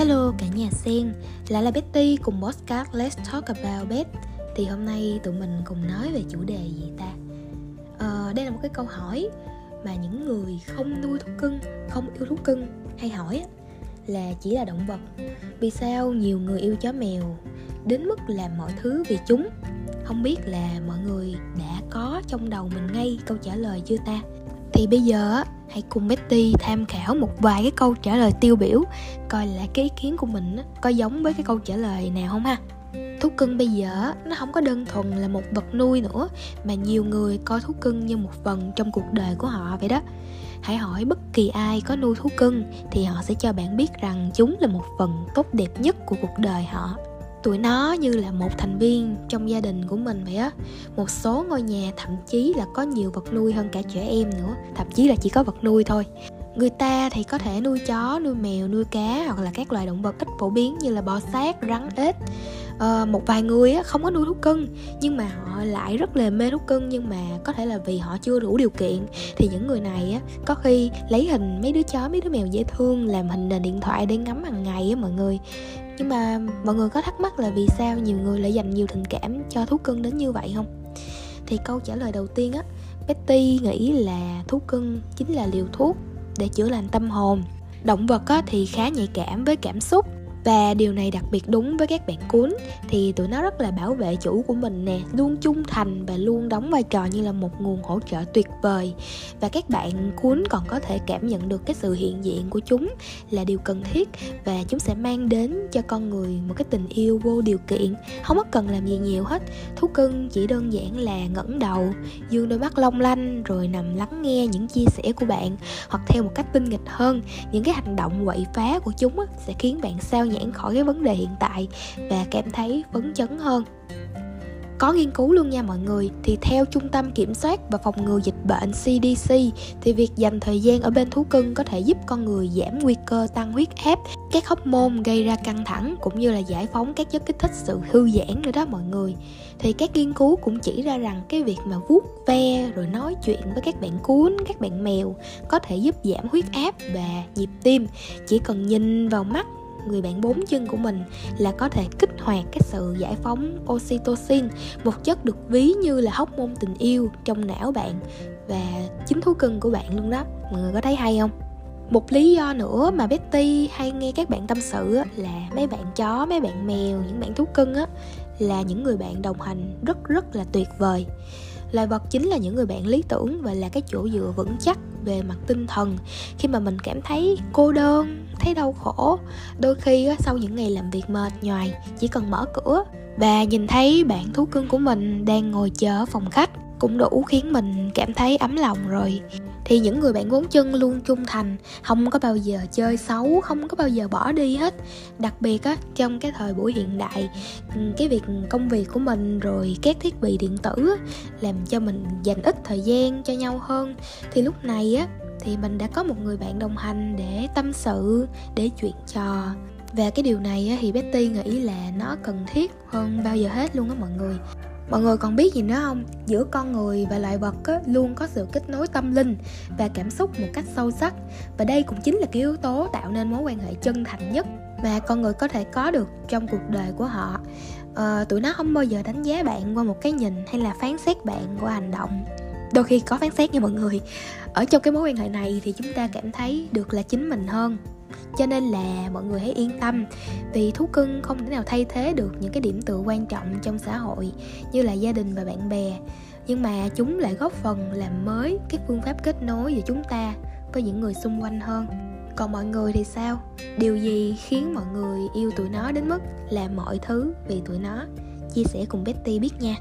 Hello cả nhà sen, lại là Betty cùng podcast Let's Talk About Bet Thì hôm nay tụi mình cùng nói về chủ đề gì ta? Ờ, đây là một cái câu hỏi mà những người không nuôi thú cưng, không yêu thú cưng hay hỏi là chỉ là động vật Vì sao nhiều người yêu chó mèo đến mức làm mọi thứ vì chúng? Không biết là mọi người đã có trong đầu mình ngay câu trả lời chưa ta? Thì bây giờ hãy cùng Betty tham khảo một vài cái câu trả lời tiêu biểu, coi là cái ý kiến của mình có giống với cái câu trả lời nào không ha? Thú cưng bây giờ nó không có đơn thuần là một vật nuôi nữa, mà nhiều người coi thú cưng như một phần trong cuộc đời của họ vậy đó. Hãy hỏi bất kỳ ai có nuôi thú cưng thì họ sẽ cho bạn biết rằng chúng là một phần tốt đẹp nhất của cuộc đời họ tụi nó như là một thành viên trong gia đình của mình vậy á. Một số ngôi nhà thậm chí là có nhiều vật nuôi hơn cả trẻ em nữa. Thậm chí là chỉ có vật nuôi thôi. Người ta thì có thể nuôi chó, nuôi mèo, nuôi cá hoặc là các loài động vật ít phổ biến như là bò sát, rắn, ếch à, một vài người á, không có nuôi thú cưng nhưng mà họ lại rất là mê thú cưng nhưng mà có thể là vì họ chưa đủ điều kiện. Thì những người này á, có khi lấy hình mấy đứa chó mấy đứa mèo dễ thương làm hình nền điện thoại để ngắm hàng ngày á mọi người. Nhưng mà mọi người có thắc mắc là vì sao nhiều người lại dành nhiều tình cảm cho thú cưng đến như vậy không? Thì câu trả lời đầu tiên á Betty nghĩ là thú cưng chính là liều thuốc để chữa lành tâm hồn. Động vật á, thì khá nhạy cảm với cảm xúc và điều này đặc biệt đúng với các bạn cuốn. Thì tụi nó rất là bảo vệ chủ của mình nè, luôn trung thành và luôn đóng vai trò như là một nguồn hỗ trợ tuyệt vời. Và các bạn cuốn còn có thể cảm nhận được cái sự hiện diện của chúng là điều cần thiết và chúng sẽ mang đến cho con người một cái tình yêu vô điều kiện. Không có cần làm gì nhiều hết. Thú cưng chỉ đơn giản là ngẩng đầu, dương đôi mắt long lanh, rồi nằm lắng nghe những chia sẻ của bạn. Hoặc theo một cách tinh nghịch hơn, những cái hành động quậy phá của chúng sẽ khiến bạn sao nhãn khỏi cái vấn đề hiện tại và cảm thấy phấn chấn hơn. Có nghiên cứu luôn nha mọi người. Thì theo trung tâm kiểm soát và phòng ngừa dịch bệnh CDC thì việc dành thời gian ở bên thú cưng có thể giúp con người giảm nguy cơ tăng huyết áp, các hormone gây ra căng thẳng, cũng như là giải phóng các chất kích thích sự thư giãn nữa đó mọi người. Thì các nghiên cứu cũng chỉ ra rằng cái việc mà vuốt ve rồi nói chuyện với các bạn cuốn, các bạn mèo có thể giúp giảm huyết áp và nhịp tim. Chỉ cần nhìn vào mắt người bạn bốn chân của mình là có thể kích hoạt cái sự giải phóng oxytocin một chất được ví như là hóc môn tình yêu trong não bạn và chính thú cưng của bạn luôn đó. Mọi người có thấy hay không? Một lý do nữa mà Betty hay nghe các bạn tâm sự là mấy bạn chó, mấy bạn mèo, những bạn thú cưng á là những người bạn đồng hành rất rất là tuyệt vời. Loài vật chính là những người bạn lý tưởng và là cái chỗ dựa vững chắc về mặt tinh thần. Khi mà mình cảm thấy cô đơn, thấy đau khổ, đôi khi sau những ngày làm việc mệt nhoài, chỉ cần mở cửa và nhìn thấy bạn thú cưng của mình đang ngồi chờ ở phòng khách cũng đủ khiến mình cảm thấy ấm lòng rồi. Thì những người bạn bốn chân luôn trung thành không có bao giờ chơi xấu không có bao giờ bỏ đi hết. Đặc biệt á trong cái thời buổi hiện đại ừ, cái việc công việc của mình rồi các thiết bị điện tử á, làm cho mình dành ít thời gian cho nhau hơn. Thì lúc này á thì mình đã có một người bạn đồng hành để tâm sự để chuyện trò. Và cái điều này thì Betty nghĩ là nó cần thiết hơn bao giờ hết luôn á mọi người mọi người còn biết gì nữa không? Giữa con người và loài vật á, luôn có sự kết nối tâm linh và cảm xúc một cách sâu sắc. Và đây cũng chính là cái yếu tố tạo nên mối quan hệ chân thành nhất mà con người có thể có được trong cuộc đời của họ. À, tụi nó không bao giờ đánh giá bạn qua một cái nhìn hay là phán xét bạn qua hành động. Đôi khi có phán xét nha mọi người. Ở trong cái mối quan hệ này thì chúng ta cảm thấy được là chính mình hơn cho nên là mọi người hãy yên tâm. Vì thú cưng không thể nào thay thế được những cái điểm tựa quan trọng trong xã hội, như là gia đình và bạn bè. Nhưng mà chúng lại góp phần làm mới cái phương pháp kết nối giữa chúng ta với những người xung quanh hơn. Còn mọi người thì sao? Điều gì khiến mọi người yêu tụi nó đến mức làm mọi thứ vì tụi nó? Chia sẻ cùng betty biết nha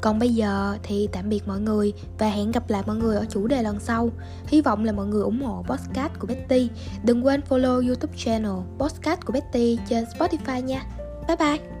còn bây giờ thì tạm biệt mọi người và hẹn gặp lại mọi người ở chủ đề lần sau. Hy vọng là mọi người ủng hộ podcast của Betty. Đừng quên follow YouTube channel podcast của Betty trên Spotify nha. Bye bye.